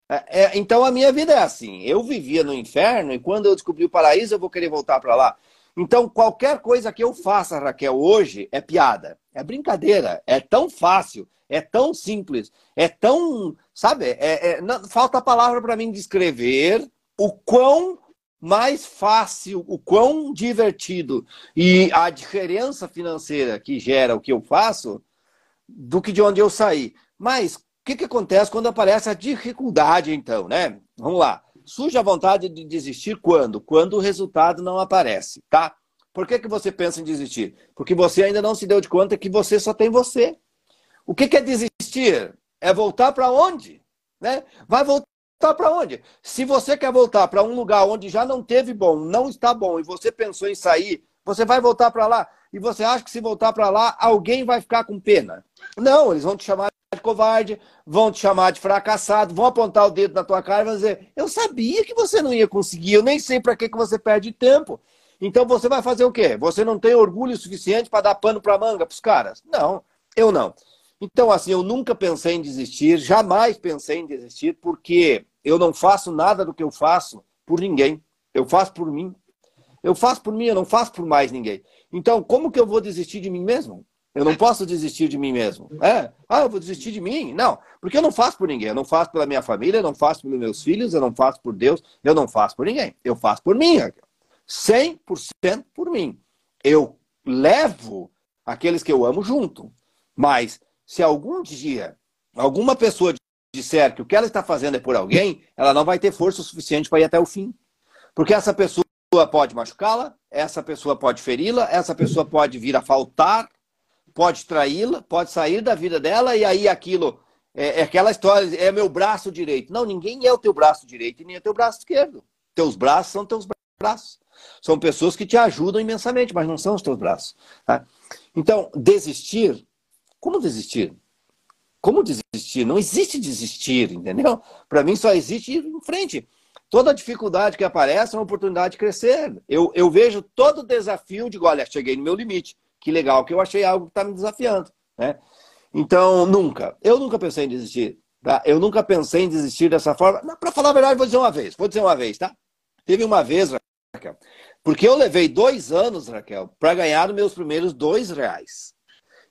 Speaker 2: É, é, então a minha vida é assim. Eu vivia no inferno e quando eu descobri o paraíso, eu vou querer voltar para lá. Então, qualquer coisa que eu faça, Raquel, hoje é piada, é brincadeira, é tão fácil, é tão simples, é tão. Sabe? É, é não, falta a palavra para mim descrever o quão mais fácil, o quão divertido e a diferença financeira que gera o que eu faço do que de onde eu saí. Mas o que, que acontece quando aparece a dificuldade, então, né? Vamos lá. Surge a vontade de desistir quando? Quando o resultado não aparece, tá? Por que, que você pensa em desistir? Porque você ainda não se deu de conta que você só tem você. O que, que é desistir? É voltar para onde? Né? Vai voltar para onde? Se você quer voltar para um lugar onde já não teve bom, não está bom, e você pensou em sair, você vai voltar para lá. E você acha que se voltar para lá, alguém vai ficar com pena? Não, eles vão te chamar covarde, vão te chamar de fracassado, vão apontar o dedo na tua cara e vão dizer: Eu sabia que você não ia conseguir, eu nem sei para que, que você perde tempo. Então você vai fazer o quê? Você não tem orgulho suficiente para dar pano para manga para os caras? Não, eu não. Então, assim, eu nunca pensei em desistir, jamais pensei em desistir, porque eu não faço nada do que eu faço por ninguém. Eu faço por mim. Eu faço por mim, eu não faço por mais ninguém. Então, como que eu vou desistir de mim mesmo? Eu não posso desistir de mim mesmo. É? Ah, eu vou desistir de mim? Não, porque eu não faço por ninguém. Eu não faço pela minha família, eu não faço pelos meus filhos, eu não faço por Deus, eu não faço por ninguém. Eu faço por mim. 100% por mim. Eu levo aqueles que eu amo junto. Mas se algum dia alguma pessoa disser que o que ela está fazendo é por alguém, ela não vai ter força suficiente para ir até o fim. Porque essa pessoa pode machucá-la, essa pessoa pode feri-la, essa pessoa pode vir a faltar, pode traí-la, pode sair da vida dela e aí aquilo é, é, aquela história, é meu braço direito. Não, ninguém é o teu braço direito e nem é teu braço esquerdo. Teus braços são teus braços. São pessoas que te ajudam imensamente, mas não são os teus braços. Tá? Então, desistir, como desistir? Como desistir? Não existe desistir, entendeu? Para mim só existe ir em frente. Toda dificuldade que aparece é uma oportunidade de crescer. Eu, eu vejo todo desafio, digo, olha, cheguei no meu limite que legal que eu achei algo que está me desafiando, né? Então, nunca. Eu nunca pensei em desistir. Tá? Eu nunca pensei em desistir dessa forma. Para falar a verdade, vou dizer uma vez. Vou dizer uma vez, tá? Teve uma vez, Raquel, porque eu levei dois anos, Raquel, para ganhar os meus primeiros dois reais.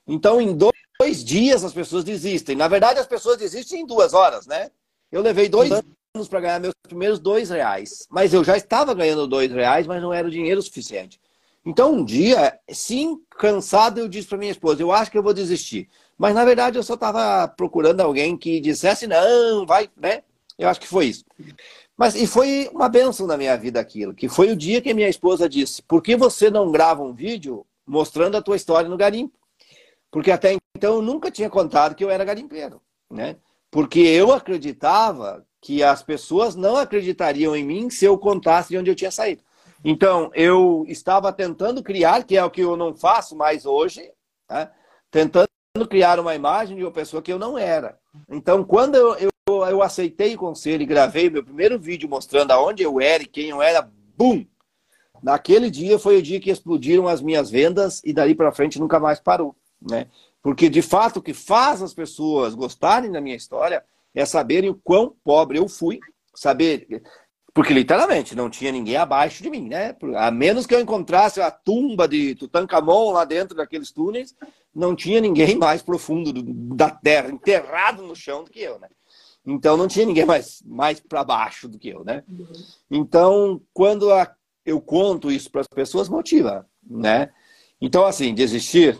Speaker 2: Então, em dois dias, as pessoas desistem. Na verdade, as pessoas desistem em duas horas, né? Eu levei dois anos para ganhar meus primeiros dois reais. Mas eu já estava ganhando dois reais, mas não era o dinheiro suficiente. Então, um dia, sim, cansado, eu disse para minha esposa: eu acho que eu vou desistir. Mas, na verdade, eu só estava procurando alguém que dissesse: não, vai, né? Eu acho que foi isso. Mas, e foi uma benção na minha vida aquilo, que foi o dia que minha esposa disse: por que você não grava um vídeo mostrando a tua história no garimpo? Porque até então eu nunca tinha contado que eu era garimpeiro, né? Porque eu acreditava que as pessoas não acreditariam em mim se eu contasse de onde eu tinha saído. Então, eu estava tentando criar, que é o que eu não faço mais hoje, tá? tentando criar uma imagem de uma pessoa que eu não era. Então, quando eu, eu, eu aceitei o conselho e gravei meu primeiro vídeo mostrando aonde eu era e quem eu era, bum! Naquele dia foi o dia que explodiram as minhas vendas e dali para frente nunca mais parou, né? Porque de fato o que faz as pessoas gostarem da minha história é saberem o quão pobre eu fui, saber porque literalmente não tinha ninguém abaixo de mim, né? A menos que eu encontrasse a tumba de Tutankhamon lá dentro daqueles túneis, não tinha ninguém mais profundo do, da terra, enterrado no chão do que eu, né? Então não tinha ninguém mais, mais para baixo do que eu, né? Então, quando a, eu conto isso para as pessoas, motiva, né? Então, assim, desistir,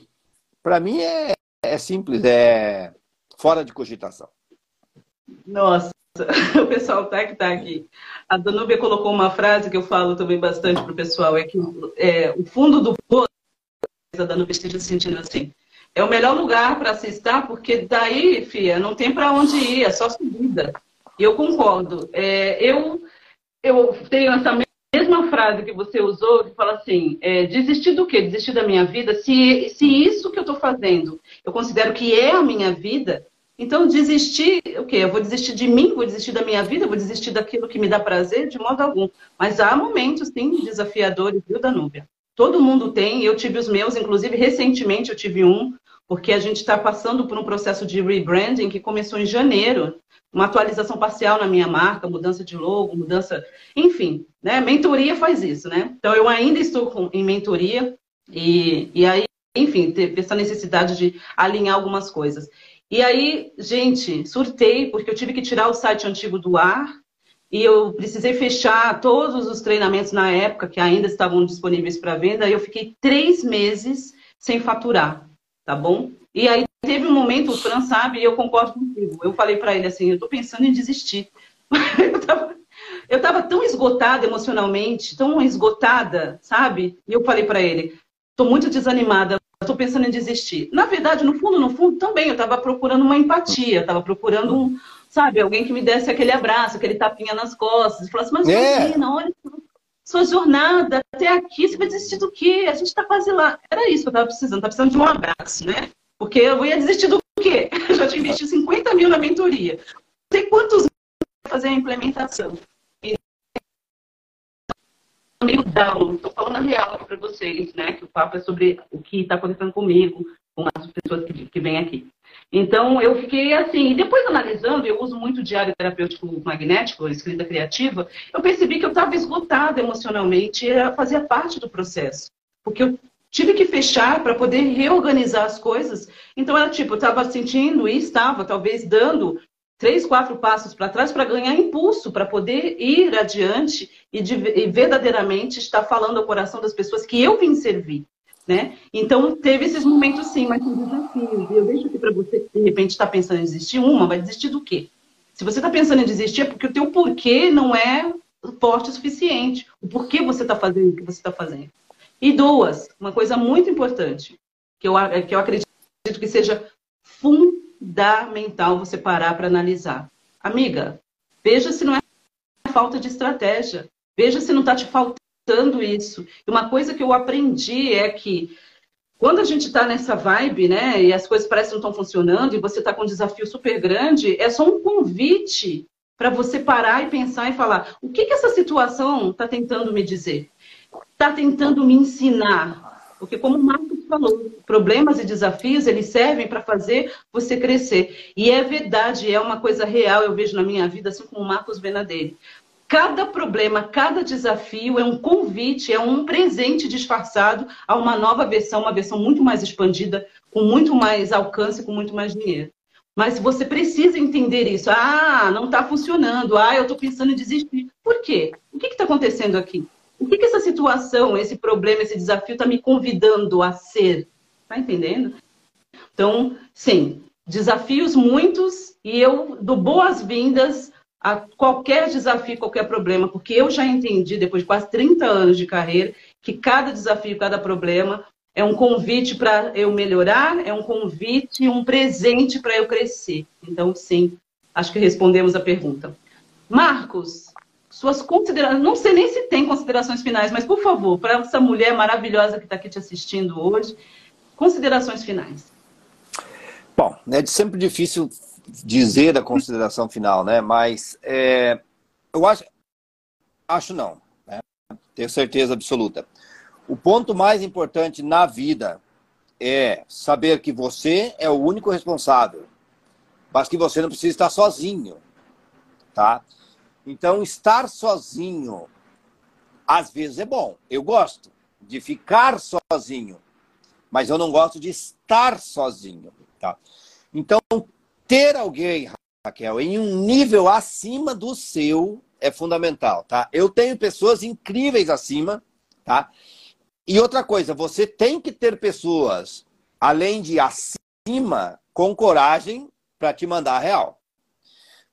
Speaker 2: para mim é, é simples, é fora de cogitação.
Speaker 1: Nossa, *laughs* o pessoal tá que tá aqui. A Danúbia colocou uma frase que eu falo também bastante para o pessoal, é que é, o fundo do poço, a Danúbia esteja sentindo assim, é o melhor lugar para se estar, porque daí, filha, não tem para onde ir, é só subida. E eu concordo. É, eu, eu tenho essa mesma frase que você usou, que fala assim: é, desistir do quê? Desistir da minha vida? Se, se isso que eu estou fazendo eu considero que é a minha vida, então desistir, o quê? Eu vou desistir de mim, vou desistir da minha vida, vou desistir daquilo que me dá prazer? De modo algum. Mas há momentos, sim, desafiadores, viu, Danúbia? Todo mundo tem, eu tive os meus, inclusive recentemente eu tive um, porque a gente está passando por um processo de rebranding que começou em janeiro, uma atualização parcial na minha marca, mudança de logo, mudança, enfim, né? Mentoria faz isso, né? Então eu ainda estou com, em mentoria e, e aí, enfim, teve essa necessidade de alinhar algumas coisas. E aí, gente, surtei porque eu tive que tirar o site antigo do ar e eu precisei fechar todos os treinamentos na época que ainda estavam disponíveis para venda. E eu fiquei três meses sem faturar, tá bom? E aí teve um momento, o Fran sabe, e eu concordo contigo. Eu falei para ele assim, eu estou pensando em desistir. *laughs* eu, tava, eu tava tão esgotada emocionalmente, tão esgotada, sabe? E eu falei para ele, estou muito desanimada, estou pensando em desistir. Na verdade, no fundo, no fundo, também eu estava procurando uma empatia, estava procurando um, sabe, alguém que me desse aquele abraço, aquele tapinha nas costas, e falasse, mas é. Olha sua jornada até aqui, você vai desistir do quê? A gente está quase lá. Era isso que eu estava precisando, estava precisando de um abraço, né? Porque eu ia desistir do quê? *laughs* Eu já tinha investido 50 mil na mentoria. Não sei quantos fazer a implementação. Meio down, estou falando real para vocês, né? Que o papo é sobre o que está acontecendo comigo, com as pessoas que, que vêm aqui. Então, eu fiquei assim, e depois analisando, eu uso muito diário terapêutico magnético, escrita criativa, eu percebi que eu estava esgotada emocionalmente, e fazia parte do processo. Porque eu tive que fechar para poder reorganizar as coisas. Então era tipo, eu estava sentindo e estava talvez dando três, quatro passos para trás para ganhar impulso, para poder ir adiante e, de, e, verdadeiramente estar falando ao coração das pessoas que eu vim servir. Né? Então, teve esses momentos sim, mas são desafios. E eu deixo aqui para você que de repente está pensando em desistir. Uma, vai desistir do quê? Se você está pensando em desistir, é porque o teu porquê não é forte o suficiente. O porquê você está fazendo o que você está fazendo. E duas, uma coisa muito importante, que eu, que eu acredito que seja fundamental você parar para analisar. Amiga, veja se não é falta de estratégia. Veja se não está te faltando isso. E uma coisa que eu aprendi é que quando a gente está nessa vibe, né, e as coisas parecem não estão funcionando, e você está com um desafio super grande, é só um convite para você parar e pensar e falar: o que, que essa situação está tentando me dizer? está tentando me ensinar? Porque como o Marcos falou, problemas e desafios, eles servem para fazer você crescer. E é verdade, é uma coisa real, eu vejo na minha vida, assim como o Marcos vê na dele. Cada problema, cada desafio é um convite, é um presente disfarçado a uma nova versão, uma versão muito mais expandida, com muito mais alcance, com muito mais dinheiro. Mas você precisa entender isso. Ah, não está funcionando. Ah, eu estou pensando em desistir. Por quê? O que está acontecendo aqui? O que, que essa situação, esse problema, esse desafio está me convidando a ser? Está entendendo? Então, sim, desafios muitos e eu dou boas-vindas a qualquer desafio, qualquer problema, porque eu já entendi, depois de quase 30 anos de carreira, que cada desafio, cada problema é um convite para eu melhorar, é um convite, um presente para eu crescer. Então, sim, acho que respondemos a pergunta. Marcos, suas considerações. Não sei nem se tem considerações finais, mas por favor, para essa mulher maravilhosa que está aqui te assistindo hoje, considerações finais.
Speaker 2: Bom, é sempre difícil dizer a consideração final, né? Mas é, eu acho, acho não, né? tenho certeza absoluta. O ponto mais importante na vida é saber que você é o único responsável, mas que você não precisa estar sozinho, tá? Então, estar sozinho, às vezes é bom. Eu gosto de ficar sozinho, mas eu não gosto de estar sozinho. Tá? Então, ter alguém, Raquel, em um nível acima do seu é fundamental. Tá? Eu tenho pessoas incríveis acima, tá? E outra coisa, você tem que ter pessoas, além de acima, com coragem para te mandar a real.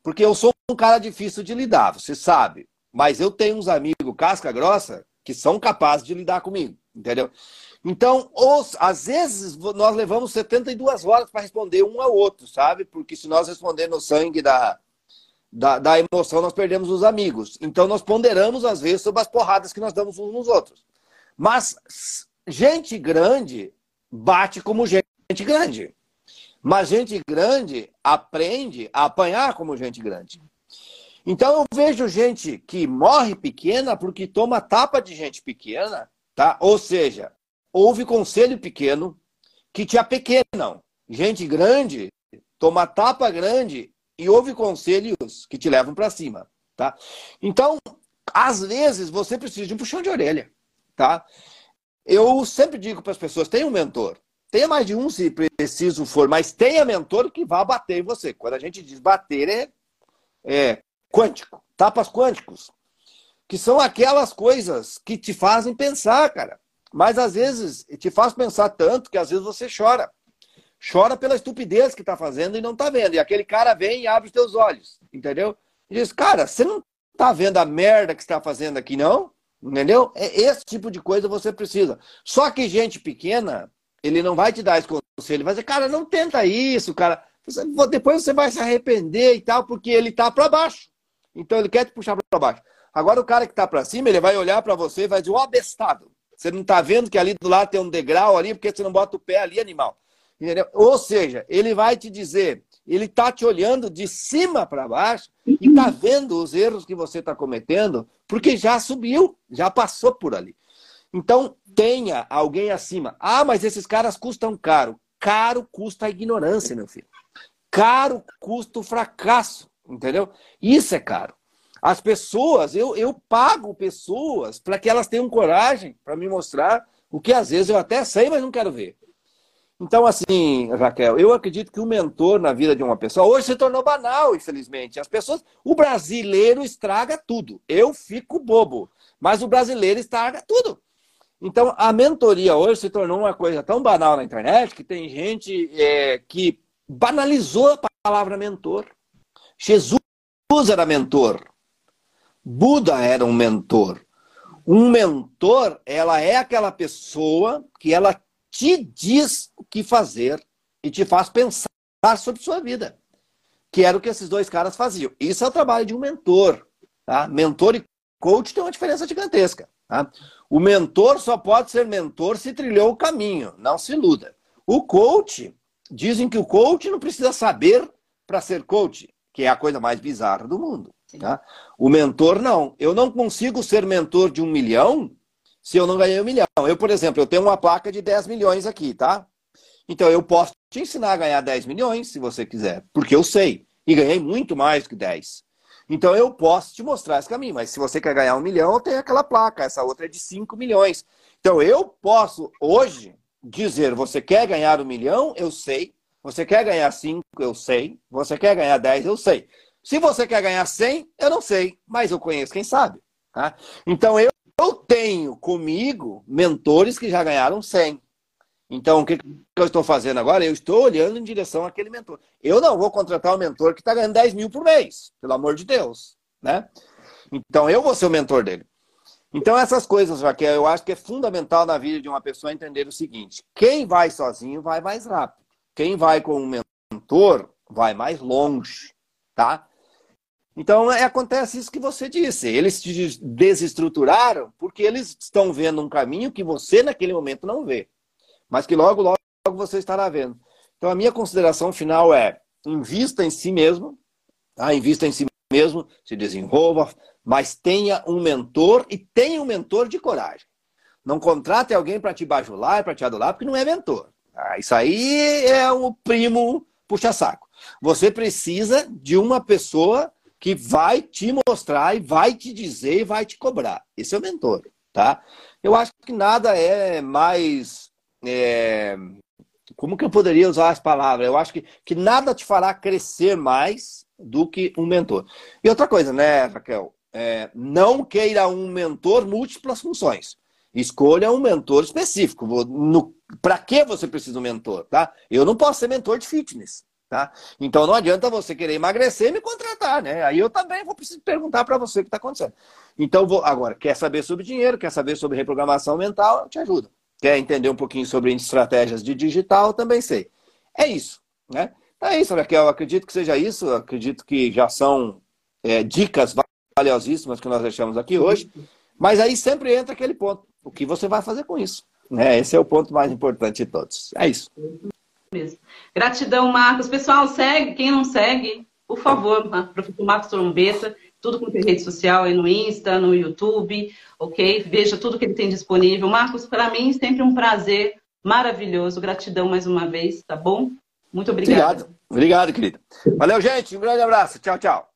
Speaker 2: Porque eu sou um cara difícil de lidar, você sabe. Mas eu tenho uns amigos casca grossa que são capazes de lidar comigo. entendeu? Então, os, às vezes, nós levamos 72 horas para responder um ao outro, sabe? Porque se nós responder no sangue da, da, da, emoção, nós perdemos os amigos. Então, nós ponderamos, às vezes, sobre as porradas que nós damos uns nos outros. Mas gente grande bate como gente grande. Mas gente grande aprende a apanhar como gente grande. Então eu vejo gente que morre pequena porque toma tapa de gente pequena, tá? Ou seja, houve conselho pequeno que te apequenam. Gente grande toma tapa grande e houve conselhos que te levam para cima, tá? Então, às vezes você precisa de um puxão de orelha, tá? Eu sempre digo para as pessoas, tenha um mentor. Tenha mais de um se preciso for, mas tenha mentor que vá bater em você. Quando a gente diz bater é, é quântico, tapas quânticos, que são aquelas coisas que te fazem pensar, cara. Mas às vezes te faz pensar tanto que às vezes você chora. Chora pela estupidez que está fazendo e não está vendo. E aquele cara vem e abre os teus olhos, entendeu? E diz, cara, você não está vendo a merda que está fazendo aqui, não? Entendeu? É esse tipo de coisa você precisa. Só que gente pequena, ele não vai te dar esse conselho. Vai dizer, cara, não tenta isso, cara. Depois você vai se arrepender e tal, porque ele está para baixo. Então ele quer te puxar para baixo. Agora o cara que está para cima, ele vai olhar para você e vai dizer, ó, bestado. Você não está vendo que ali do lado tem um degrau ali, porque você não bota o pé ali, animal. Entendeu? Ou seja, ele vai te dizer, ele está te olhando de cima para baixo e está vendo os erros que você está cometendo, porque já subiu, já passou por ali. Então, tenha alguém acima. Ah, mas esses caras custam caro. Caro custa a ignorância, meu filho. Caro custa o fracasso, entendeu? Isso é caro. As pessoas, eu, eu pago pessoas para que elas tenham coragem para me mostrar o que às vezes eu até sei, mas não quero ver. Então, assim, Raquel, eu acredito que o mentor na vida de uma pessoa hoje se tornou banal, infelizmente. As pessoas, o brasileiro estraga tudo. Eu fico bobo, mas o brasileiro estraga tudo. Então, a mentoria hoje se tornou uma coisa tão banal na internet que tem gente é, que banalizou a palavra mentor. Jesus era mentor. Buda era um mentor. Um mentor, ela é aquela pessoa que ela te diz o que fazer e te faz pensar sobre sua vida. Que era o que esses dois caras faziam. Isso é o trabalho de um mentor. Tá? Mentor e coach tem uma diferença gigantesca. Tá? O mentor só pode ser mentor se trilhou o caminho, não se iluda. O coach, dizem que o coach não precisa saber para ser coach, que é a coisa mais bizarra do mundo. Tá? O mentor, não. Eu não consigo ser mentor de um milhão se eu não ganhei um milhão. Eu, por exemplo, eu tenho uma placa de 10 milhões aqui, tá? Então eu posso te ensinar a ganhar 10 milhões, se você quiser, porque eu sei. E ganhei muito mais que 10. Então eu posso te mostrar esse caminho. Mas se você quer ganhar um milhão, tenho aquela placa. Essa outra é de 5 milhões. Então eu posso hoje dizer: você quer ganhar um milhão? Eu sei. Você quer ganhar 5? Eu sei. Você quer ganhar 10? Eu sei. Se você quer ganhar 100, eu não sei. Mas eu conheço quem sabe. Tá? Então eu eu tenho comigo mentores que já ganharam 100. Então, o que, eu estou fazendo agora? Eu estou olhando em direção àquele mentor. Eu não vou contratar um mentor que está ganhando 10 mil por mês, pelo amor de Deus. Né? Então, eu vou ser o mentor dele. Então, essas coisas, Raquel, eu acho que é fundamental na vida de uma pessoa entender o seguinte: quem vai sozinho vai mais rápido. Quem vai com um mentor vai mais longe. Tá? Então é, acontece isso que você disse. Eles te desestruturaram porque eles estão vendo um caminho que você naquele momento não vê, mas que logo, logo você estará vendo. Então a minha consideração final é: invista em si mesmo, tá? invista em si mesmo, se desenvolva, mas tenha um mentor e tenha um mentor de coragem. Não contrate alguém para te bajular, para te adular, porque não é mentor. Ah, isso aí é o primo puxa-saco. Você precisa de uma pessoa que vai te mostrar e vai te dizer e vai te cobrar. Esse é o mentor, tá? Eu acho que nada é mais. É... Como que eu poderia usar as palavras? Eu acho que, que nada te fará crescer mais do que um mentor. E outra coisa, né, Raquel? É, não queira um mentor múltiplas funções. Escolha um mentor específico. Para que você precisa de um mentor? Tá? Eu não posso ser mentor de fitness. Tá? Então não adianta você querer emagrecer e me contratar, né? Aí eu também vou precisar perguntar para você o que está acontecendo. Então, vou, agora, quer saber sobre dinheiro, quer saber sobre reprogramação mental, eu te ajudo. Quer entender um pouquinho sobre estratégias de digital, também sei. É isso, né? É isso, Raquel. Acredito que seja isso. Acredito que já são é, dicas valiosíssimas que nós deixamos aqui hoje. Mas aí sempre entra aquele ponto. O que você vai fazer com isso? Né? Esse é o ponto mais importante de todos. É isso.
Speaker 1: Gratidão, Marcos. Pessoal, segue. Quem não segue, por favor, professor Marcos Trombeta, tudo com rede social aí no Insta, no YouTube, ok? Veja tudo que ele tem disponível. Marcos, para mim, sempre um prazer maravilhoso. Gratidão mais uma vez, tá bom? Muito obrigado.
Speaker 2: Obrigado, obrigado querida. Valeu, gente. Um grande abraço. Tchau, tchau.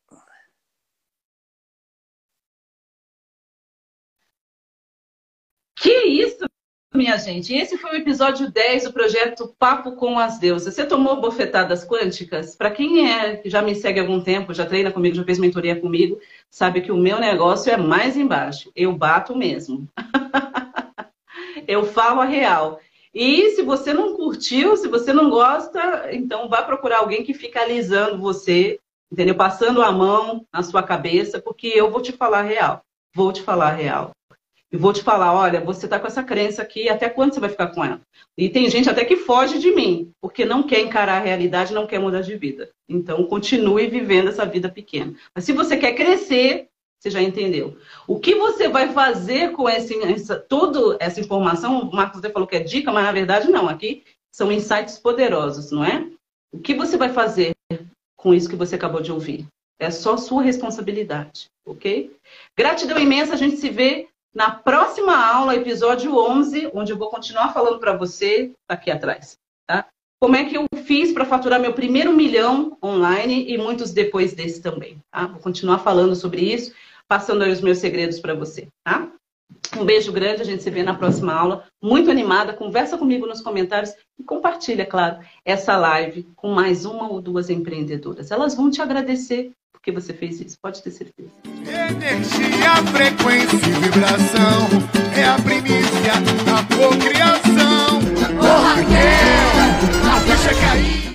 Speaker 1: Que isso? Minha gente. Esse foi o episódio 10 do projeto Papo com as Deusas. Você tomou bofetadas quânticas? Para quem é que já me segue há algum tempo, já treina comigo, já fez mentoria comigo, sabe que o meu negócio é mais embaixo. Eu bato mesmo. *laughs* Eu falo a real. E se você não curtiu, se você não gosta, então vá procurar alguém que fica alisando você, entendeu? Passando a mão na sua cabeça, porque eu vou te falar a real. Vou te falar a real e vou te falar, olha, você está com essa crença aqui, até quando você vai ficar com ela? E tem gente até que foge de mim, porque não quer encarar a realidade, não quer mudar de vida. Então, continue vivendo essa vida pequena. Mas se você quer crescer, você já entendeu. O que você vai fazer com esse, essa, toda essa informação? O Marcos até falou que é dica, mas na verdade não. Aqui são insights poderosos, não é? O que você vai fazer com isso que você acabou de ouvir? É só sua responsabilidade, ok? Gratidão imensa, a gente se vê na próxima aula, episódio 11, onde eu vou continuar falando para você, aqui atrás, tá? Como é que eu fiz para faturar meu primeiro milhão online e muitos depois desse também, tá? Vou continuar falando sobre isso, passando aí os meus segredos para você, tá? Um beijo grande, a gente se vê na próxima aula. Muito animada, conversa comigo nos comentários e compartilha, claro, essa live com mais uma ou duas empreendedoras. Elas vão te agradecer porque você fez isso, pode ter certeza.
Speaker 3: Energia, frequência e vibração é a primícia da cocriação. Ô oh, Raquel, a ah, deixa cair.